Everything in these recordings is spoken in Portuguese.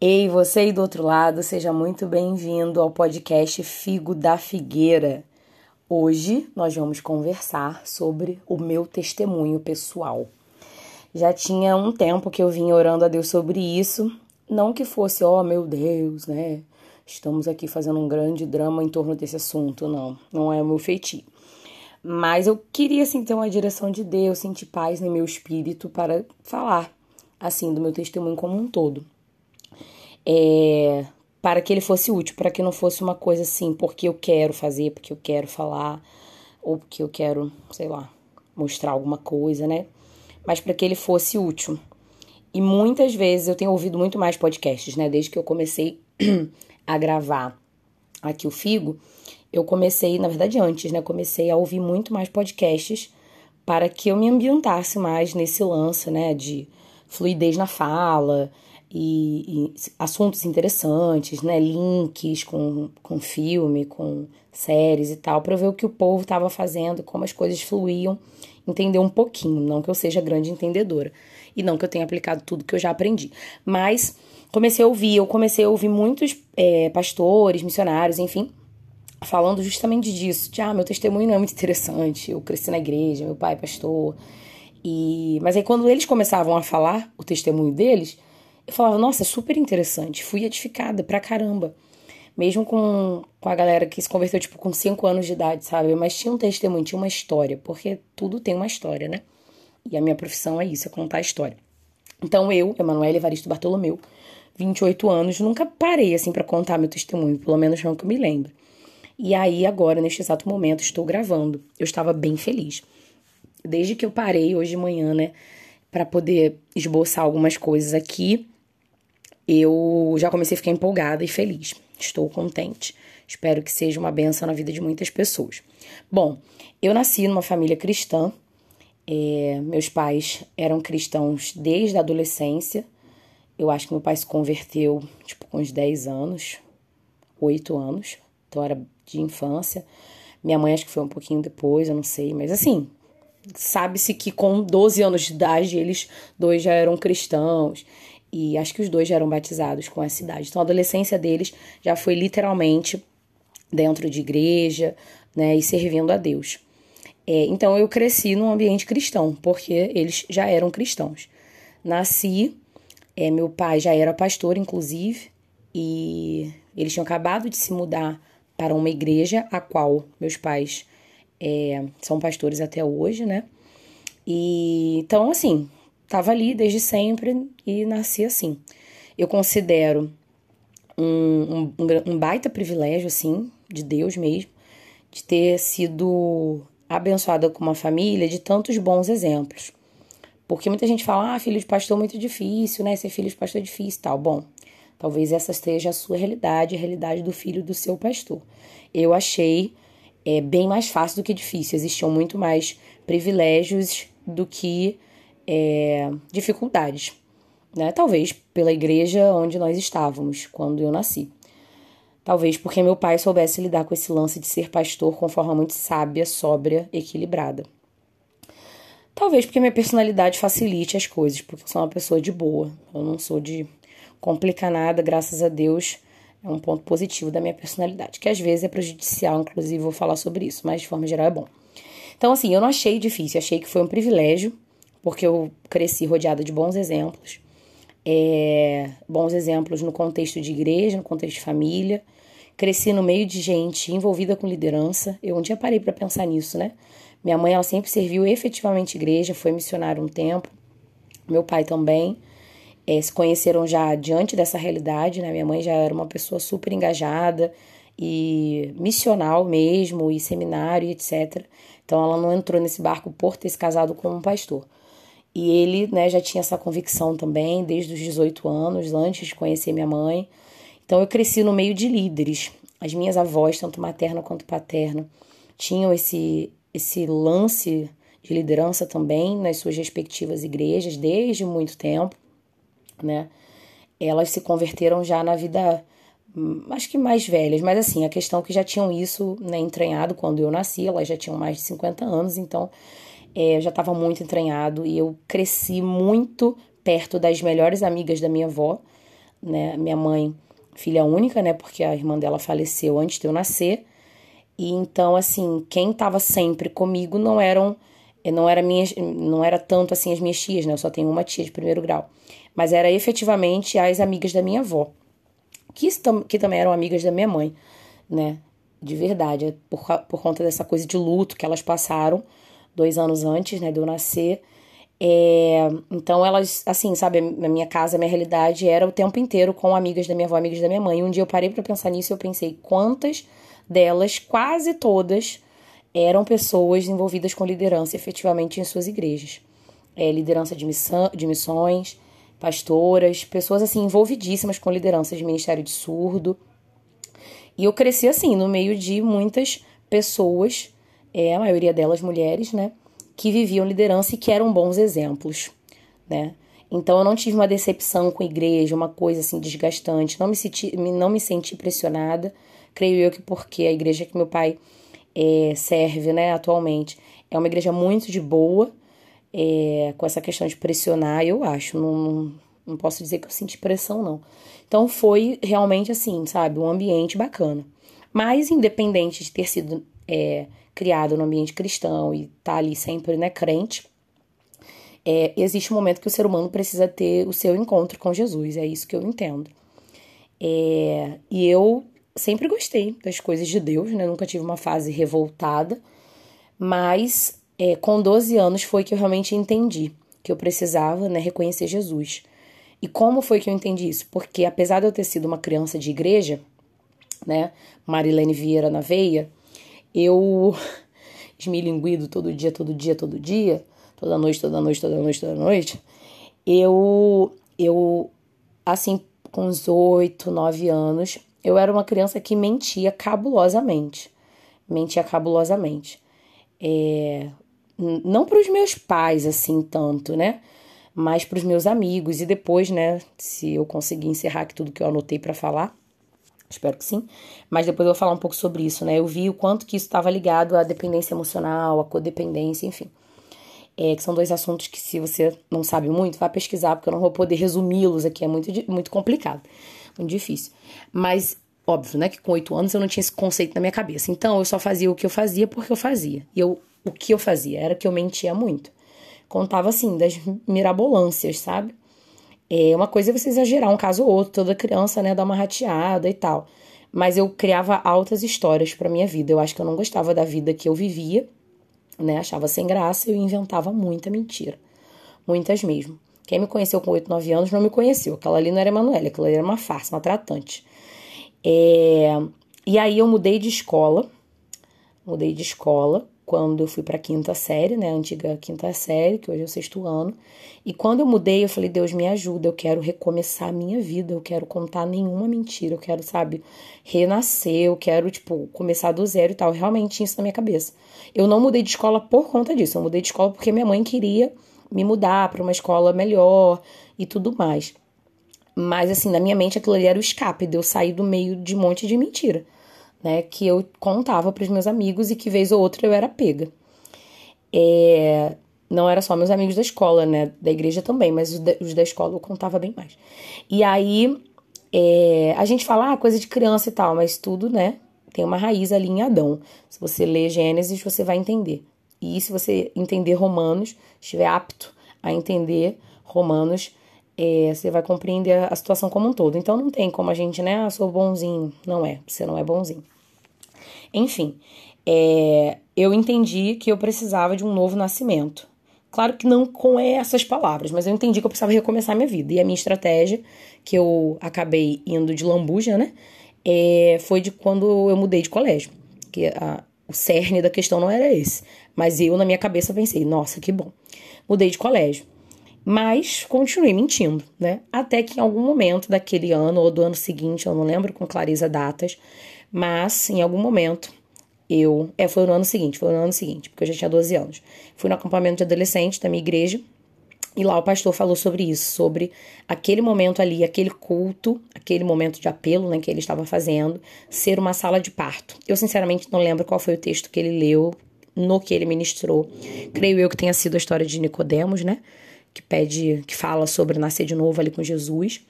Ei, você aí do outro lado, seja muito bem-vindo ao podcast Figo da Figueira. Hoje nós vamos conversar sobre o meu testemunho pessoal. Já tinha um tempo que eu vinha orando a Deus sobre isso, não que fosse, ó oh, meu Deus, né? Estamos aqui fazendo um grande drama em torno desse assunto, não, não é o meu feitio. Mas eu queria assim ter uma direção de Deus, sentir paz no meu espírito para falar assim do meu testemunho como um todo. É, para que ele fosse útil, para que não fosse uma coisa assim, porque eu quero fazer, porque eu quero falar, ou porque eu quero, sei lá, mostrar alguma coisa, né? Mas para que ele fosse útil. E muitas vezes eu tenho ouvido muito mais podcasts, né? Desde que eu comecei a gravar aqui o Figo, eu comecei, na verdade antes, né? Comecei a ouvir muito mais podcasts para que eu me ambientasse mais nesse lance, né? De fluidez na fala e, e assuntos interessantes, né? Links com, com filme, com séries e tal, para ver o que o povo estava fazendo, como as coisas fluíam, entender um pouquinho. Não que eu seja grande entendedora e não que eu tenha aplicado tudo que eu já aprendi, mas comecei a ouvir, eu comecei a ouvir muitos é, pastores, missionários, enfim, falando justamente disso, de ah, meu testemunho não é muito interessante, eu cresci na igreja, meu pai é pastor, e mas aí quando eles começavam a falar o testemunho deles, eu falava, nossa, é super interessante, fui edificada pra caramba. Mesmo com, com a galera que se converteu, tipo, com 5 anos de idade, sabe? Mas tinha um testemunho, tinha uma história, porque tudo tem uma história, né? E a minha profissão é isso, é contar a história. Então eu, Emanuele Evaristo Bartolomeu, 28 anos, nunca parei assim para contar meu testemunho, pelo menos não que eu me lembro. E aí agora, neste exato momento, estou gravando. Eu estava bem feliz. Desde que eu parei hoje de manhã, né, para poder esboçar algumas coisas aqui, eu já comecei a ficar empolgada e feliz. Estou contente. Espero que seja uma benção na vida de muitas pessoas. Bom, eu nasci numa família cristã. É, meus pais eram cristãos desde a adolescência. Eu acho que meu pai se converteu, tipo, com uns 10 anos, 8 anos. Então era de infância. Minha mãe acho que foi um pouquinho depois, eu não sei. Mas assim, sabe-se que com 12 anos de idade eles dois já eram cristãos e acho que os dois já eram batizados com essa idade. Então a adolescência deles já foi literalmente dentro de igreja, né, e servindo a Deus. É, então eu cresci num ambiente cristão, porque eles já eram cristãos. Nasci, é, meu pai já era pastor, inclusive, e eles tinham acabado de se mudar para uma igreja, a qual meus pais é, são pastores até hoje, né? E então, assim, estava ali desde sempre e nasci assim. Eu considero um, um, um baita privilégio, assim, de Deus mesmo, de ter sido abençoada com uma família de tantos bons exemplos. Porque muita gente fala, ah, filho de pastor é muito difícil, né? Ser filho de pastor é difícil tal. Bom, talvez essa seja a sua realidade, a realidade do filho do seu pastor. Eu achei é, bem mais fácil do que difícil. Existiam muito mais privilégios do que é, dificuldades, né? Talvez pela igreja onde nós estávamos quando eu nasci. Talvez porque meu pai soubesse lidar com esse lance de ser pastor com forma muito sábia, sóbria, equilibrada. Talvez porque minha personalidade facilite as coisas, porque eu sou uma pessoa de boa. Eu não sou de complicar nada, graças a Deus. É um ponto positivo da minha personalidade, que às vezes é prejudicial, inclusive vou falar sobre isso, mas de forma geral é bom. Então, assim, eu não achei difícil, achei que foi um privilégio porque eu cresci rodeada de bons exemplos. É, bons exemplos no contexto de igreja, no contexto de família. Cresci no meio de gente envolvida com liderança. Eu um dia parei para pensar nisso, né? Minha mãe ela sempre serviu efetivamente igreja, foi missionária um tempo. Meu pai também. É, se conheceram já diante dessa realidade, né? Minha mãe já era uma pessoa super engajada e missional mesmo, e seminário, etc. Então ela não entrou nesse barco por ter se casado com um pastor. E ele né, já tinha essa convicção também desde os 18 anos, antes de conhecer minha mãe. Então eu cresci no meio de líderes. As minhas avós, tanto materna quanto paterna, tinham esse, esse lance de liderança também nas suas respectivas igrejas desde muito tempo, né? Elas se converteram já na vida, hum, acho que mais velhas, mas assim, a questão é que já tinham isso né, entranhado quando eu nasci, elas já tinham mais de 50 anos, então é, já estava muito entranhado e eu cresci muito perto das melhores amigas da minha avó, né? Minha mãe, filha única, né? Porque a irmã dela faleceu antes de eu nascer. E então, assim, quem estava sempre comigo não eram não era minhas, não era tanto assim as minhas tias, né? Eu só tenho uma tia de primeiro grau, mas era efetivamente as amigas da minha avó, que, que também eram amigas da minha mãe, né? De verdade, por, por conta dessa coisa de luto que elas passaram dois anos antes, né, de eu nascer. É, então elas, assim, sabe, na minha casa, a minha realidade era o tempo inteiro com amigas da minha avó, amigas da minha mãe. Um dia eu parei para pensar nisso e eu pensei quantas delas, quase todas, eram pessoas envolvidas com liderança efetivamente em suas igrejas. É, liderança de, missão, de missões, pastoras, pessoas assim envolvidíssimas com liderança de ministério de surdo. E eu cresci assim, no meio de muitas pessoas, é, a maioria delas mulheres, né? que viviam liderança e que eram bons exemplos, né? Então eu não tive uma decepção com a igreja, uma coisa assim desgastante, não me senti, não me senti pressionada. Creio eu que porque a igreja que meu pai é, serve, né, atualmente, é uma igreja muito de boa, é, com essa questão de pressionar, eu acho. Não, não posso dizer que eu senti pressão, não. Então foi realmente assim, sabe, um ambiente bacana. Mas independente de ter sido é, criado no ambiente cristão e tá ali sempre, né, crente, é, existe um momento que o ser humano precisa ter o seu encontro com Jesus, é isso que eu entendo. É, e eu sempre gostei das coisas de Deus, né, nunca tive uma fase revoltada, mas é, com 12 anos foi que eu realmente entendi que eu precisava, né, reconhecer Jesus. E como foi que eu entendi isso? Porque apesar de eu ter sido uma criança de igreja, né, Marilene Vieira na veia, eu esmilinguido todo dia, todo dia, todo dia, toda noite, toda noite, toda noite, toda noite, eu, eu assim, com uns oito, nove anos, eu era uma criança que mentia cabulosamente. Mentia cabulosamente. É, não para os meus pais, assim, tanto, né? Mas para os meus amigos. E depois, né, se eu conseguir encerrar aqui tudo que eu anotei para falar, Espero que sim. Mas depois eu vou falar um pouco sobre isso, né? Eu vi o quanto que isso estava ligado à dependência emocional, à codependência, enfim. É, que são dois assuntos que, se você não sabe muito, vá pesquisar, porque eu não vou poder resumi-los aqui, é muito, muito complicado, muito difícil. Mas, óbvio, né, que com oito anos eu não tinha esse conceito na minha cabeça. Então, eu só fazia o que eu fazia porque eu fazia. E eu, o que eu fazia era que eu mentia muito. Contava, assim, das mirabolâncias, sabe? É uma coisa é você exagerar um caso ou outro, toda criança, né, dar uma rateada e tal. Mas eu criava altas histórias para minha vida. Eu acho que eu não gostava da vida que eu vivia, né? Achava sem graça e eu inventava muita mentira. Muitas mesmo. Quem me conheceu com 8, 9 anos não me conheceu. Aquela ali não era Emanuele, aquela ali era uma farsa, uma tratante. É... E aí eu mudei de escola. Mudei de escola quando eu fui para quinta série, né, a antiga quinta série, que hoje é o sexto ano. E quando eu mudei, eu falei: "Deus me ajuda, eu quero recomeçar a minha vida, eu quero contar nenhuma mentira, eu quero, sabe, renascer, eu quero tipo começar do zero e tal". Realmente isso na minha cabeça. Eu não mudei de escola por conta disso, eu mudei de escola porque minha mãe queria me mudar para uma escola melhor e tudo mais. Mas assim, na minha mente aquilo ali era o escape de eu sair do meio de um monte de mentira né, que eu contava para os meus amigos e que vez ou outra eu era pega. É, não era só meus amigos da escola, né, da igreja também, mas os da, escola eu contava bem mais. E aí é, a gente fala ah, coisa de criança e tal, mas tudo, né, tem uma raiz ali em Adão. Se você ler Gênesis, você vai entender. E se você entender Romanos, estiver apto a entender Romanos, é, você vai compreender a situação como um todo. Então não tem como a gente, né, ah, sou bonzinho. Não é, você não é bonzinho. Enfim, é, eu entendi que eu precisava de um novo nascimento. Claro que não com essas palavras, mas eu entendi que eu precisava recomeçar minha vida. E a minha estratégia, que eu acabei indo de lambuja, né? É, foi de quando eu mudei de colégio. Que a, o cerne da questão não era esse. Mas eu, na minha cabeça, pensei, nossa, que bom. Mudei de colégio. Mas continuei mentindo, né? Até que em algum momento daquele ano ou do ano seguinte, eu não lembro com clareza datas, mas, em algum momento, eu. É, foi no ano seguinte, foi no ano seguinte, porque eu já tinha 12 anos. Fui no acampamento de adolescente da minha igreja. E lá o pastor falou sobre isso, sobre aquele momento ali, aquele culto, aquele momento de apelo né, que ele estava fazendo, ser uma sala de parto. Eu, sinceramente, não lembro qual foi o texto que ele leu, no que ele ministrou. Creio eu que tenha sido a história de Nicodemos, né? Que pede, que fala sobre nascer de novo ali com Jesus.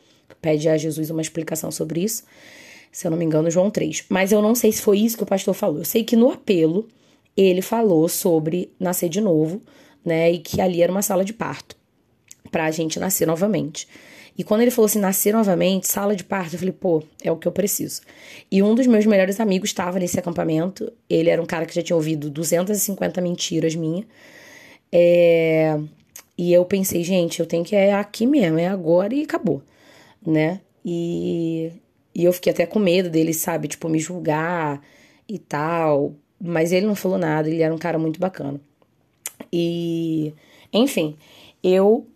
pede a Jesus uma explicação sobre isso. Se eu não me engano, João 3. Mas eu não sei se foi isso que o pastor falou. Eu sei que no apelo ele falou sobre nascer de novo, né? E que ali era uma sala de parto para a gente nascer novamente. E quando ele falou assim, nascer novamente, sala de parto, eu falei, pô, é o que eu preciso. E um dos meus melhores amigos estava nesse acampamento. Ele era um cara que já tinha ouvido 250 mentiras minhas. É... E eu pensei, gente, eu tenho que é aqui mesmo, é agora e acabou, né? E, e eu fiquei até com medo dele, sabe, tipo, me julgar e tal. Mas ele não falou nada, ele era um cara muito bacana. E, enfim, eu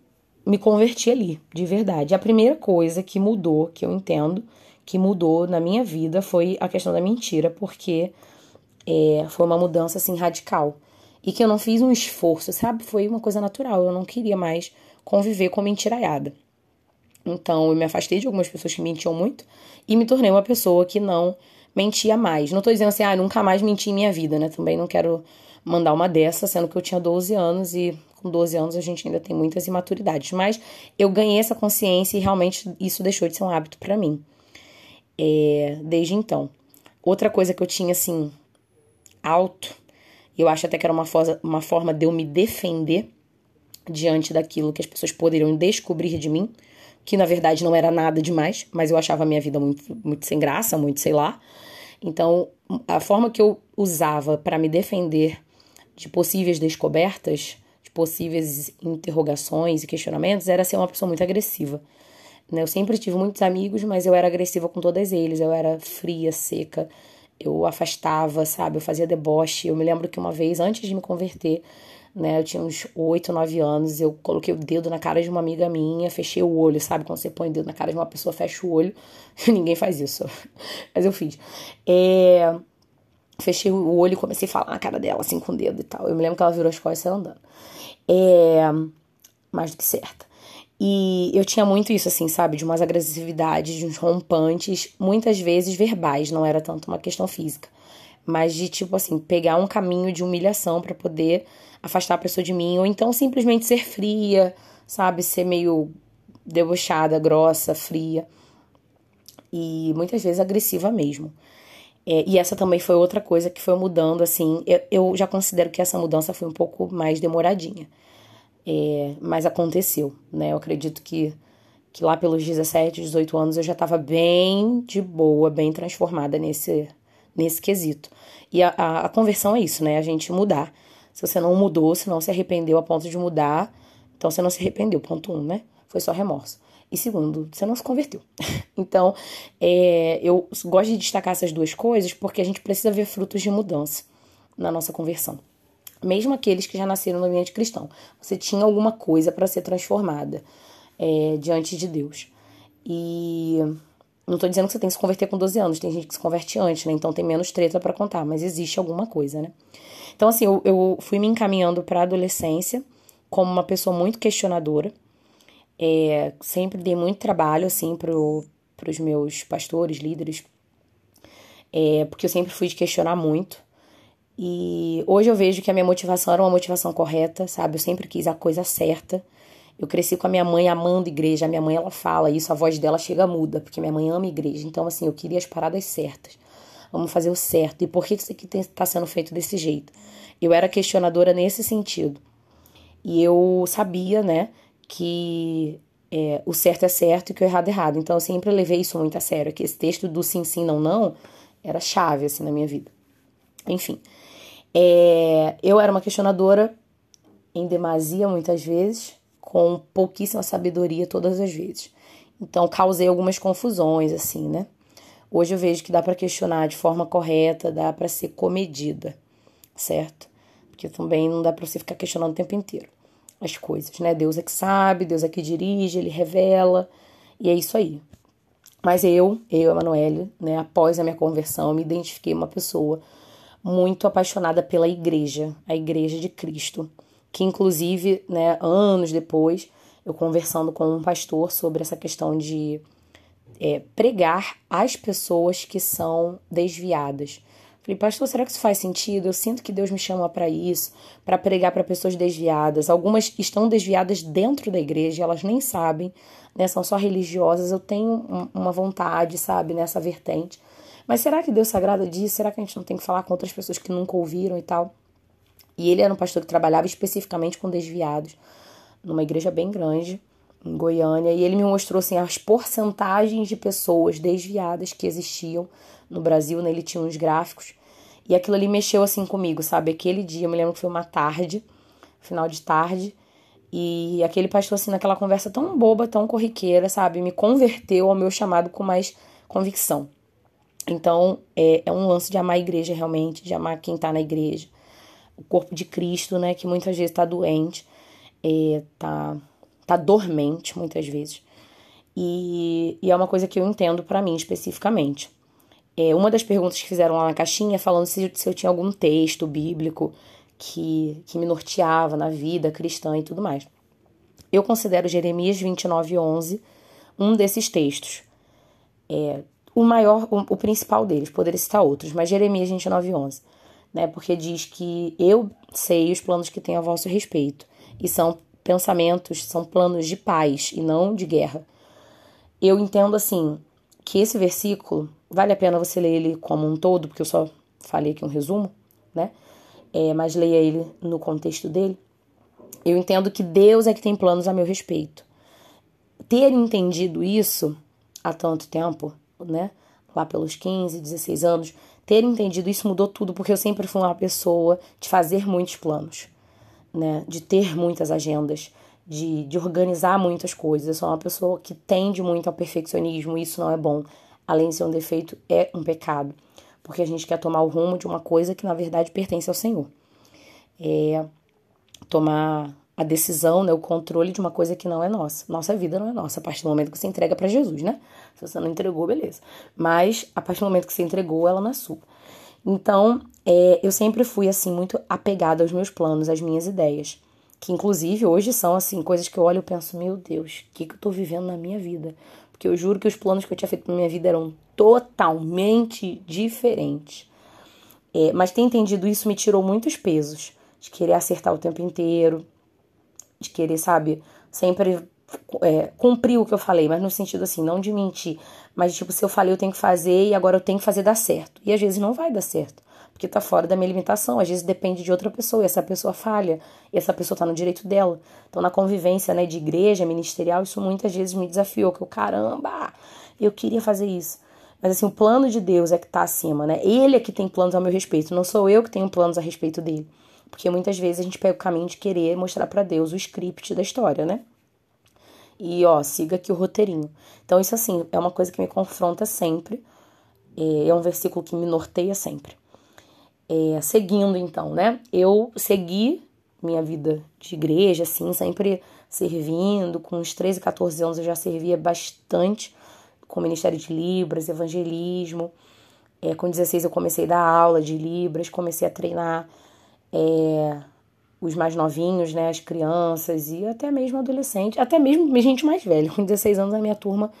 me converti ali, de verdade. A primeira coisa que mudou, que eu entendo, que mudou na minha vida foi a questão da mentira, porque é, foi uma mudança assim radical. E que eu não fiz um esforço, sabe? Foi uma coisa natural. Eu não queria mais conviver com mentiraiada. Então eu me afastei de algumas pessoas que mentiam muito e me tornei uma pessoa que não mentia mais. Não tô dizendo assim, ah, nunca mais menti em minha vida, né? Também não quero mandar uma dessa, sendo que eu tinha 12 anos e com 12 anos a gente ainda tem muitas imaturidades. Mas eu ganhei essa consciência e realmente isso deixou de ser um hábito para mim. É, desde então. Outra coisa que eu tinha, assim, alto, eu acho até que era uma, fosa, uma forma de eu me defender diante daquilo que as pessoas poderiam descobrir de mim, que na verdade não era nada demais, mas eu achava a minha vida muito, muito sem graça, muito sei lá. Então, a forma que eu usava para me defender de possíveis descobertas de possíveis interrogações e questionamentos era ser uma pessoa muito agressiva. Eu sempre tive muitos amigos, mas eu era agressiva com todos eles. Eu era fria, seca, eu afastava, sabe? Eu fazia deboche. Eu me lembro que uma vez, antes de me converter, né? Eu tinha uns 8, 9 anos, eu coloquei o dedo na cara de uma amiga minha, fechei o olho, sabe? Quando você põe o dedo na cara de uma pessoa, fecha o olho. Ninguém faz isso, mas eu fiz. É... Fechei o olho e comecei a falar na cara dela, assim, com o dedo e tal. Eu me lembro que ela virou as costas e saiu andando é mais do que certa. E eu tinha muito isso, assim, sabe? De umas agressividades, de uns rompantes, muitas vezes verbais, não era tanto uma questão física. Mas de, tipo assim, pegar um caminho de humilhação para poder afastar a pessoa de mim, ou então simplesmente ser fria, sabe? Ser meio debochada, grossa, fria. E muitas vezes agressiva mesmo. É, e essa também foi outra coisa que foi mudando, assim. Eu, eu já considero que essa mudança foi um pouco mais demoradinha. É, mas aconteceu, né? Eu acredito que, que lá pelos 17, 18 anos eu já estava bem de boa, bem transformada nesse, nesse quesito. E a, a, a, conversão é isso, né? A gente mudar. Se você não mudou, se não se arrependeu a ponto de mudar, então você não se arrependeu, ponto um, né? Foi só remorso. E segundo, você não se converteu. então, é, eu gosto de destacar essas duas coisas porque a gente precisa ver frutos de mudança na nossa conversão. Mesmo aqueles que já nasceram no ambiente cristão. Você tinha alguma coisa para ser transformada é, diante de Deus. E não estou dizendo que você tem que se converter com 12 anos, tem gente que se converte antes, né? Então tem menos treta para contar, mas existe alguma coisa, né? Então, assim, eu, eu fui me encaminhando para a adolescência como uma pessoa muito questionadora é, sempre dei muito trabalho, assim, pro, pros meus pastores, líderes, é, porque eu sempre fui de questionar muito. E hoje eu vejo que a minha motivação era uma motivação correta, sabe? Eu sempre quis a coisa certa. Eu cresci com a minha mãe amando igreja. A minha mãe, ela fala isso, a voz dela chega muda, porque minha mãe ama igreja. Então, assim, eu queria as paradas certas. Vamos fazer o certo. E por que isso aqui está sendo feito desse jeito? Eu era questionadora nesse sentido. E eu sabia, né, que é, o certo é certo e que o errado é errado. Então eu sempre levei isso muito a sério, que esse texto do sim, sim, não, não era chave, assim, na minha vida. Enfim, é, eu era uma questionadora em demasia muitas vezes, com pouquíssima sabedoria todas as vezes. Então causei algumas confusões, assim, né? Hoje eu vejo que dá para questionar de forma correta, dá para ser comedida, certo? Porque também não dá para você ficar questionando o tempo inteiro as coisas, né? Deus é que sabe, Deus é que dirige, ele revela, e é isso aí. Mas eu, eu, Emanuele, né, após a minha conversão, me identifiquei uma pessoa muito apaixonada pela igreja, a igreja de Cristo, que inclusive, né, anos depois, eu conversando com um pastor sobre essa questão de é, pregar às pessoas que são desviadas, Falei, pastor, será que isso faz sentido? Eu sinto que Deus me chama para isso, para pregar para pessoas desviadas. Algumas estão desviadas dentro da igreja, elas nem sabem, né? São só religiosas. Eu tenho uma vontade, sabe, nessa vertente. Mas será que Deus se agrada disso? Será que a gente não tem que falar com outras pessoas que nunca ouviram e tal? E ele era um pastor que trabalhava especificamente com desviados, numa igreja bem grande, em Goiânia, e ele me mostrou assim as porcentagens de pessoas desviadas que existiam no Brasil, né? Ele tinha uns gráficos. E aquilo ali mexeu assim comigo, sabe? Aquele dia, eu me lembro que foi uma tarde, final de tarde, e aquele pastor assim naquela conversa tão boba, tão corriqueira, sabe? Me converteu ao meu chamado com mais convicção. Então, é, é um lance de amar a igreja realmente, de amar quem tá na igreja. O corpo de Cristo, né, que muitas vezes tá doente, é, tá, tá dormente muitas vezes. E, e é uma coisa que eu entendo para mim especificamente. É, uma das perguntas que fizeram lá na caixinha falando se, se eu tinha algum texto bíblico que, que me norteava na vida cristã e tudo mais. Eu considero Jeremias 29, 11 um desses textos. É, o maior, o, o, principal deles, poderia citar outros, mas Jeremias 29, 11. Né, porque diz que eu sei os planos que tenho a vosso respeito, e são pensamentos, são planos de paz e não de guerra. Eu entendo assim que esse versículo Vale a pena você ler ele como um todo, porque eu só falei aqui um resumo, né? É, mas leia ele no contexto dele. Eu entendo que Deus é que tem planos a meu respeito. Ter entendido isso há tanto tempo, né? Lá pelos 15, 16 anos, ter entendido isso mudou tudo, porque eu sempre fui uma pessoa de fazer muitos planos, né? De ter muitas agendas, de, de organizar muitas coisas. Eu sou uma pessoa que tende muito ao perfeccionismo, e isso não é bom além de ser um defeito, é um pecado, porque a gente quer tomar o rumo de uma coisa que na verdade pertence ao Senhor. É tomar a decisão, né, o controle de uma coisa que não é nossa. Nossa vida não é nossa a partir do momento que você entrega para Jesus, né? Se você não entregou, beleza. Mas a partir do momento que você entregou, ela não é sua. Então, é, eu sempre fui assim muito apegada aos meus planos, às minhas ideias, que inclusive hoje são assim coisas que eu olho e penso, meu Deus, o que, que eu tô vivendo na minha vida? Porque eu juro que os planos que eu tinha feito na minha vida eram totalmente diferentes. É, mas ter entendido isso me tirou muitos pesos. De querer acertar o tempo inteiro, de querer, sabe, sempre é, cumprir o que eu falei, mas no sentido assim, não de mentir, mas tipo, se eu falei eu tenho que fazer e agora eu tenho que fazer dar certo. E às vezes não vai dar certo porque tá fora da minha limitação. Às vezes depende de outra pessoa, e essa pessoa falha, e essa pessoa tá no direito dela. Então, na convivência, né, de igreja, ministerial, isso muitas vezes me desafiou, que eu, caramba, eu queria fazer isso. Mas assim, o plano de Deus é que tá acima, né? Ele é que tem planos ao meu respeito, não sou eu que tenho planos a respeito dele. Porque muitas vezes a gente pega o caminho de querer mostrar para Deus o script da história, né? E ó, siga aqui o roteirinho. Então, isso assim, é uma coisa que me confronta sempre. É, é um versículo que me norteia sempre. É, seguindo então, né? Eu segui minha vida de igreja, assim, sempre servindo. Com uns 13, 14 anos eu já servia bastante com o Ministério de Libras, evangelismo. É, com 16 eu comecei a dar aula de Libras, comecei a treinar é, os mais novinhos, né, as crianças e até mesmo adolescentes, até mesmo gente mais velha. Com 16 anos a minha turma,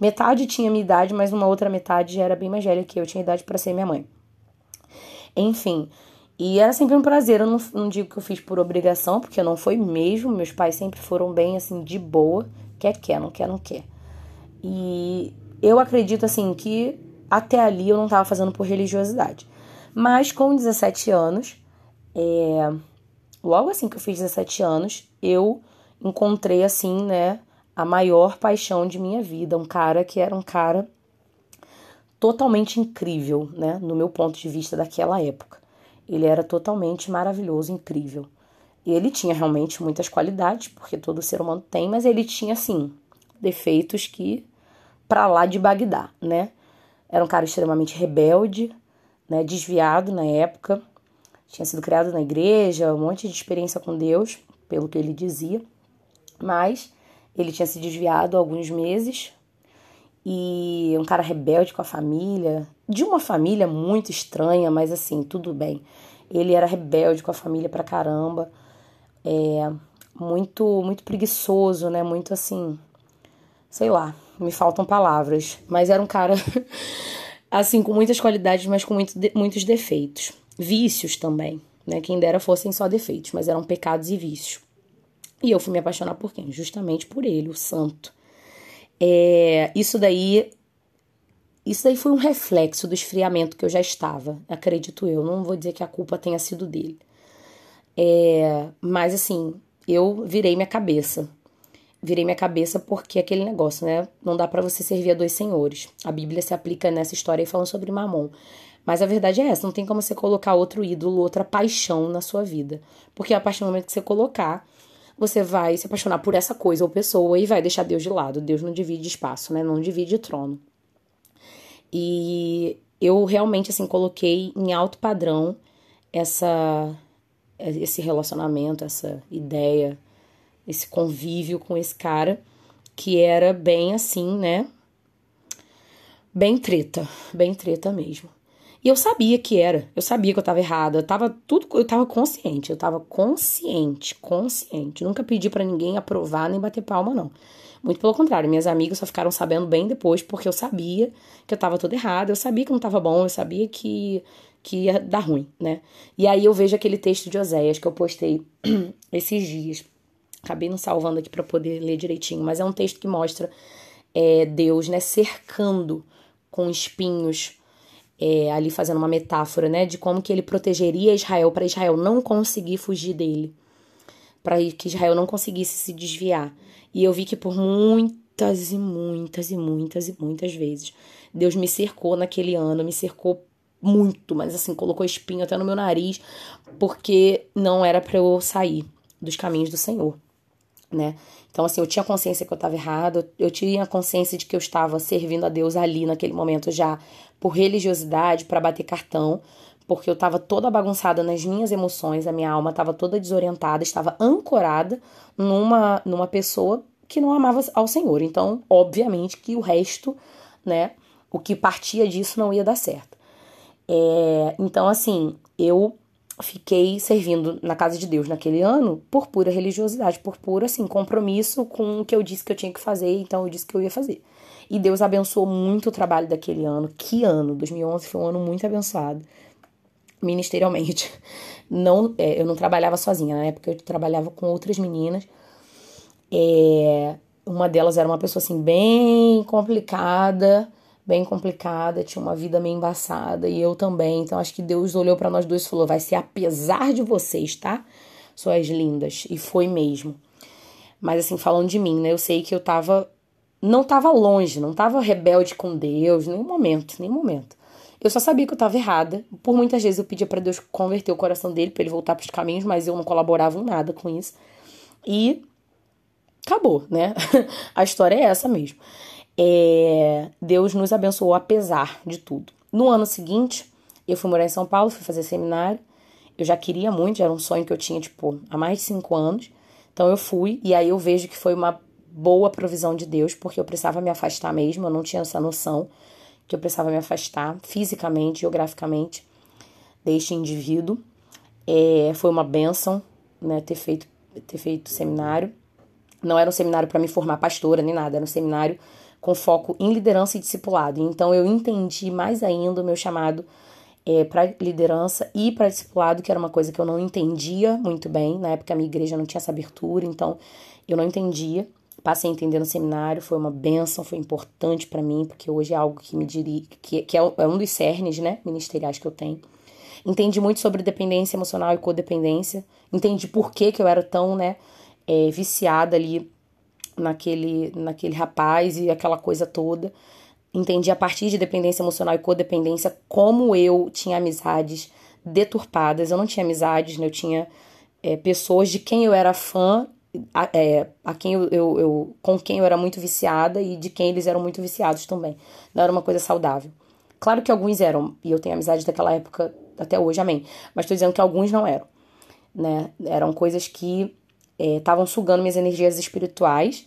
metade tinha minha idade, mas uma outra metade já era bem mais velha que eu, tinha idade para ser minha mãe. Enfim, e era sempre um prazer. Eu não, não digo que eu fiz por obrigação, porque não foi mesmo. Meus pais sempre foram bem assim, de boa. Quer, quer, não quer, não quer. E eu acredito assim que até ali eu não estava fazendo por religiosidade. Mas com 17 anos, é, logo assim que eu fiz 17 anos, eu encontrei assim, né, a maior paixão de minha vida. Um cara que era um cara totalmente incrível, né, no meu ponto de vista daquela época. Ele era totalmente maravilhoso, incrível. Ele tinha realmente muitas qualidades, porque todo ser humano tem, mas ele tinha assim defeitos que para lá de Bagdá, né? Era um cara extremamente rebelde, né, desviado na época. Tinha sido criado na igreja, um monte de experiência com Deus, pelo que ele dizia. Mas ele tinha se desviado há alguns meses e um cara rebelde com a família, de uma família muito estranha, mas assim, tudo bem. Ele era rebelde com a família pra caramba, é, muito, muito preguiçoso, né? Muito assim, sei lá, me faltam palavras, mas era um cara assim, com muitas qualidades, mas com muito muitos defeitos. Vícios também, né? Quem dera fossem só defeitos, mas eram pecados e vícios. E eu fui me apaixonar por quem? Justamente por ele, o santo. É, isso daí isso daí foi um reflexo do esfriamento que eu já estava, acredito eu. Não vou dizer que a culpa tenha sido dele. É, mas assim, eu virei minha cabeça. Virei minha cabeça porque aquele negócio, né? Não dá para você servir a dois senhores. A Bíblia se aplica nessa história e falando sobre Mamon. Mas a verdade é essa, não tem como você colocar outro ídolo, outra paixão na sua vida. Porque a partir do momento que você colocar, você vai se apaixonar por essa coisa ou pessoa e vai deixar Deus de lado. Deus não divide espaço, né? Não divide trono. E eu realmente assim coloquei em alto padrão essa esse relacionamento, essa ideia, esse convívio com esse cara que era bem assim, né? Bem treta, bem treta mesmo. E eu sabia que era, eu sabia que eu tava errada, eu tava tudo, eu tava consciente, eu tava consciente, consciente. Nunca pedi para ninguém aprovar nem bater palma não. Muito pelo contrário, minhas amigas só ficaram sabendo bem depois, porque eu sabia que eu tava toda errada, eu sabia que não tava bom, eu sabia que, que ia dar ruim, né? E aí eu vejo aquele texto de Oséias que eu postei esses dias. Acabei não salvando aqui para poder ler direitinho, mas é um texto que mostra é, Deus, né, cercando com espinhos, é, ali fazendo uma metáfora, né, de como que ele protegeria Israel para Israel não conseguir fugir dele, para que Israel não conseguisse se desviar. E eu vi que por muitas e muitas e muitas e muitas vezes Deus me cercou naquele ano, me cercou muito, mas assim, colocou espinho até no meu nariz, porque não era para eu sair dos caminhos do Senhor, né? Então, assim, eu tinha consciência que eu estava errada, eu tinha consciência de que eu estava servindo a Deus ali naquele momento já por religiosidade, para bater cartão, porque eu estava toda bagunçada nas minhas emoções, a minha alma estava toda desorientada, estava ancorada numa, numa pessoa que não amava ao Senhor. Então, obviamente que o resto, né, o que partia disso não ia dar certo. É, então, assim, eu fiquei servindo na casa de Deus naquele ano por pura religiosidade, por puro, assim, compromisso com o que eu disse que eu tinha que fazer, então eu disse que eu ia fazer. E Deus abençoou muito o trabalho daquele ano. Que ano? 2011 foi um ano muito abençoado ministerialmente. Não, é, eu não trabalhava sozinha, na época eu trabalhava com outras meninas. É, uma delas era uma pessoa assim bem complicada, bem complicada, tinha uma vida meio embaçada e eu também. Então acho que Deus olhou para nós dois e falou: "Vai ser apesar de vocês, tá? Suas lindas". E foi mesmo. Mas assim, falando de mim, né? Eu sei que eu tava não tava longe, não tava rebelde com Deus, nenhum momento, nenhum momento. Eu só sabia que eu estava errada. Por muitas vezes eu pedia para Deus converter o coração dele para ele voltar para os caminhos, mas eu não colaborava em nada com isso. E acabou, né? a história é essa mesmo. É... Deus nos abençoou apesar de tudo. No ano seguinte, eu fui morar em São Paulo, fui fazer seminário. Eu já queria muito, já era um sonho que eu tinha, tipo, há mais de cinco anos. Então eu fui, e aí eu vejo que foi uma boa provisão de Deus, porque eu precisava me afastar mesmo, eu não tinha essa noção que eu precisava me afastar fisicamente, geograficamente deste indivíduo. É, foi uma benção, né, ter feito ter feito seminário. Não era um seminário para me formar pastora nem nada, era um seminário com foco em liderança e discipulado. Então eu entendi mais ainda o meu chamado é, para liderança e para discipulado, que era uma coisa que eu não entendia muito bem. Na época a minha igreja não tinha essa abertura, então eu não entendia. Passei a entender no seminário, foi uma benção, foi importante para mim, porque hoje é algo que me dirige, que, que é, é um dos cernes, né, ministeriais que eu tenho. Entendi muito sobre dependência emocional e codependência. Entendi por que, que eu era tão, né, é, viciada ali naquele, naquele rapaz e aquela coisa toda. Entendi a partir de dependência emocional e codependência como eu tinha amizades deturpadas. Eu não tinha amizades, né? Eu tinha é, pessoas de quem eu era fã a, é, a quem eu, eu, eu, com quem eu era muito viciada e de quem eles eram muito viciados também. Não era uma coisa saudável. Claro que alguns eram, e eu tenho amizade daquela época até hoje, amém. Mas estou dizendo que alguns não eram. Né? Eram coisas que estavam é, sugando minhas energias espirituais,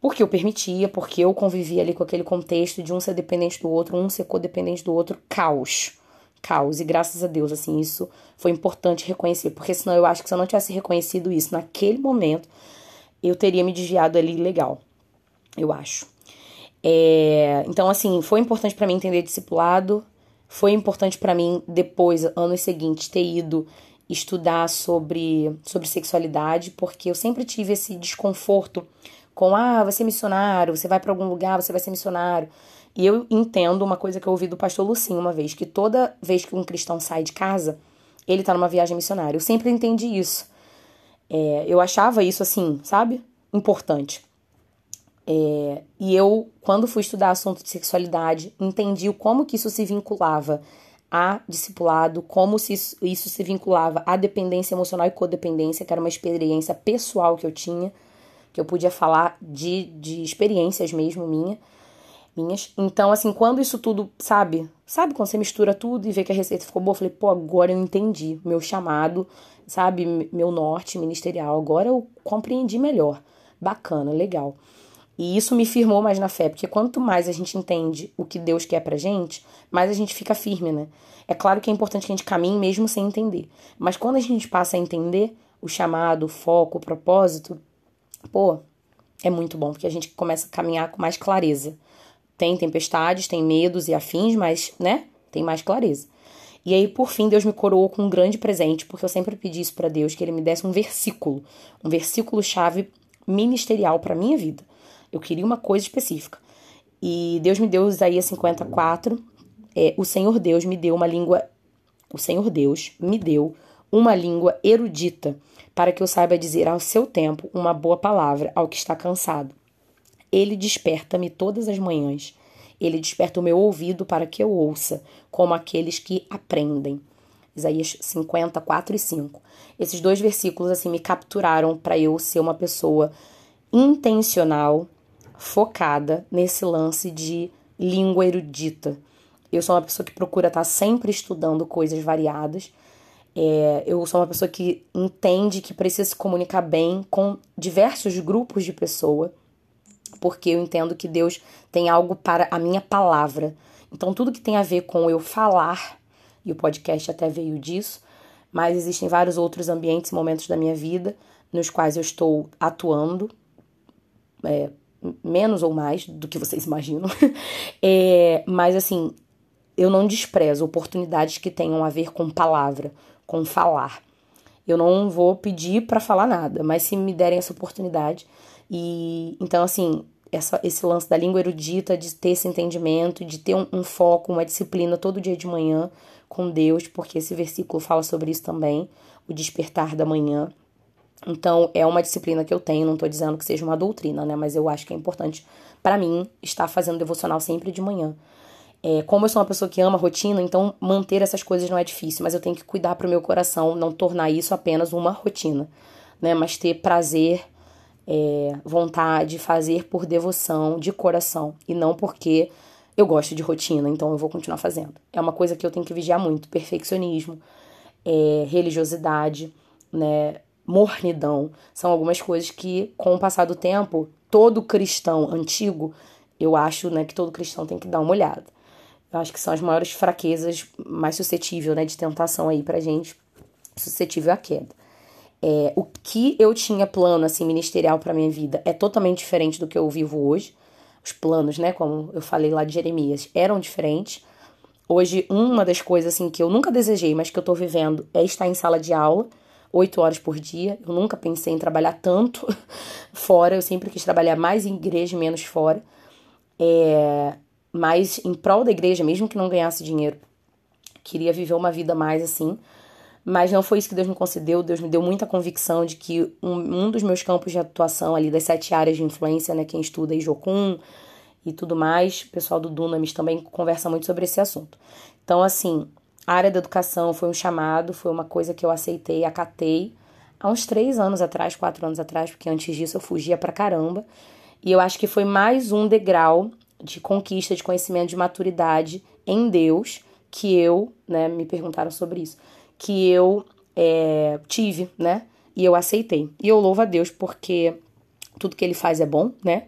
porque eu permitia, porque eu convivia ali com aquele contexto de um ser dependente do outro, um ser codependente do outro, caos caos. E graças a Deus, assim, isso foi importante reconhecer, porque senão eu acho que se eu não tivesse reconhecido isso naquele momento, eu teria me desviado ali legal. Eu acho. É, então, assim, foi importante para mim entender discipulado, foi importante para mim depois, anos seguintes, ter ido estudar sobre, sobre sexualidade, porque eu sempre tive esse desconforto com, ah, você é missionário, você vai para algum lugar, você vai ser missionário. E eu entendo uma coisa que eu ouvi do pastor Lucinho uma vez, que toda vez que um cristão sai de casa, ele tá numa viagem missionária. Eu sempre entendi isso. É, eu achava isso assim, sabe? Importante. É, e eu, quando fui estudar assunto de sexualidade, entendi como que isso se vinculava a discipulado, como se isso, isso se vinculava à dependência emocional e codependência, que era uma experiência pessoal que eu tinha, que eu podia falar de, de experiências mesmo minha, minhas. Então, assim, quando isso tudo, sabe? Sabe quando você mistura tudo e vê que a receita ficou boa? Eu falei, pô, agora eu entendi meu chamado, sabe? Meu norte ministerial. Agora eu compreendi melhor. Bacana, legal. E isso me firmou mais na fé, porque quanto mais a gente entende o que Deus quer pra gente, mais a gente fica firme, né? É claro que é importante que a gente caminhe mesmo sem entender. Mas quando a gente passa a entender o chamado, o foco, o propósito, pô, é muito bom, porque a gente começa a caminhar com mais clareza. Tem tempestades, tem medos e afins, mas, né? Tem mais clareza. E aí, por fim, Deus me coroou com um grande presente, porque eu sempre pedi isso para Deus, que ele me desse um versículo, um versículo chave ministerial para minha vida. Eu queria uma coisa específica. E Deus me deu Isaías 54. É, o Senhor Deus me deu uma língua. O Senhor Deus me deu uma língua erudita, para que eu saiba dizer ao seu tempo uma boa palavra ao que está cansado. Ele desperta-me todas as manhãs. Ele desperta o meu ouvido para que eu ouça, como aqueles que aprendem. Isaías 54 e 5. Esses dois versículos assim me capturaram para eu ser uma pessoa intencional focada nesse lance de língua erudita. Eu sou uma pessoa que procura estar sempre estudando coisas variadas. É, eu sou uma pessoa que entende que precisa se comunicar bem com diversos grupos de pessoa, porque eu entendo que Deus tem algo para a minha palavra. Então, tudo que tem a ver com eu falar, e o podcast até veio disso, mas existem vários outros ambientes e momentos da minha vida nos quais eu estou atuando, é, menos ou mais do que vocês imaginam. é, mas assim, eu não desprezo oportunidades que tenham a ver com palavra, com falar. Eu não vou pedir para falar nada, mas se me derem essa oportunidade e então assim, essa, esse lance da língua erudita, de ter esse entendimento, de ter um, um foco, uma disciplina todo dia de manhã com Deus, porque esse versículo fala sobre isso também, o despertar da manhã. Então, é uma disciplina que eu tenho, não estou dizendo que seja uma doutrina, né? Mas eu acho que é importante para mim estar fazendo devocional sempre de manhã. É, como eu sou uma pessoa que ama rotina, então manter essas coisas não é difícil, mas eu tenho que cuidar para o meu coração, não tornar isso apenas uma rotina, né? Mas ter prazer, é, vontade, fazer por devoção, de coração, e não porque eu gosto de rotina, então eu vou continuar fazendo. É uma coisa que eu tenho que vigiar muito: perfeccionismo, é, religiosidade, né? mornidão. São algumas coisas que, com o passar do tempo, todo cristão antigo, eu acho né, que todo cristão tem que dar uma olhada. Eu acho que são as maiores fraquezas, mais suscetível né, de tentação aí pra gente, suscetível à queda. É, o que eu tinha plano assim ministerial para minha vida é totalmente diferente do que eu vivo hoje. Os planos, né, como eu falei lá de Jeremias, eram diferentes. Hoje, uma das coisas assim que eu nunca desejei, mas que eu tô vivendo é estar em sala de aula oito horas por dia. Eu nunca pensei em trabalhar tanto fora. Eu sempre quis trabalhar mais em igreja menos fora. É, mas em prol da igreja, mesmo que não ganhasse dinheiro. Queria viver uma vida mais assim. Mas não foi isso que Deus me concedeu. Deus me deu muita convicção de que um, um dos meus campos de atuação ali, das sete áreas de influência, né? Quem estuda aí Jocum e tudo mais, o pessoal do Dunamis também conversa muito sobre esse assunto. Então, assim, a área da educação foi um chamado, foi uma coisa que eu aceitei, acatei há uns três anos atrás, quatro anos atrás, porque antes disso eu fugia pra caramba. E eu acho que foi mais um degrau de conquista, de conhecimento, de maturidade em Deus que eu, né, me perguntaram sobre isso, que eu é, tive, né, e eu aceitei. E eu louvo a Deus porque tudo que ele faz é bom, né,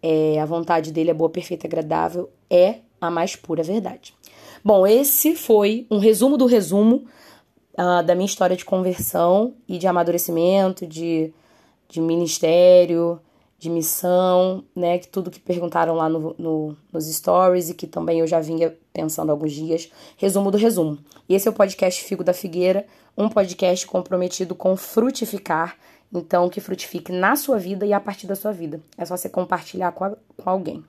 é, a vontade dele é boa, perfeita, agradável, é a mais pura verdade. Bom, esse foi um resumo do resumo uh, da minha história de conversão e de amadurecimento, de, de ministério, de missão, né? Que tudo que perguntaram lá no, no, nos stories e que também eu já vinha pensando alguns dias. Resumo do resumo. Esse é o podcast Figo da Figueira, um podcast comprometido com frutificar. Então, que frutifique na sua vida e a partir da sua vida. É só você compartilhar com, a, com alguém.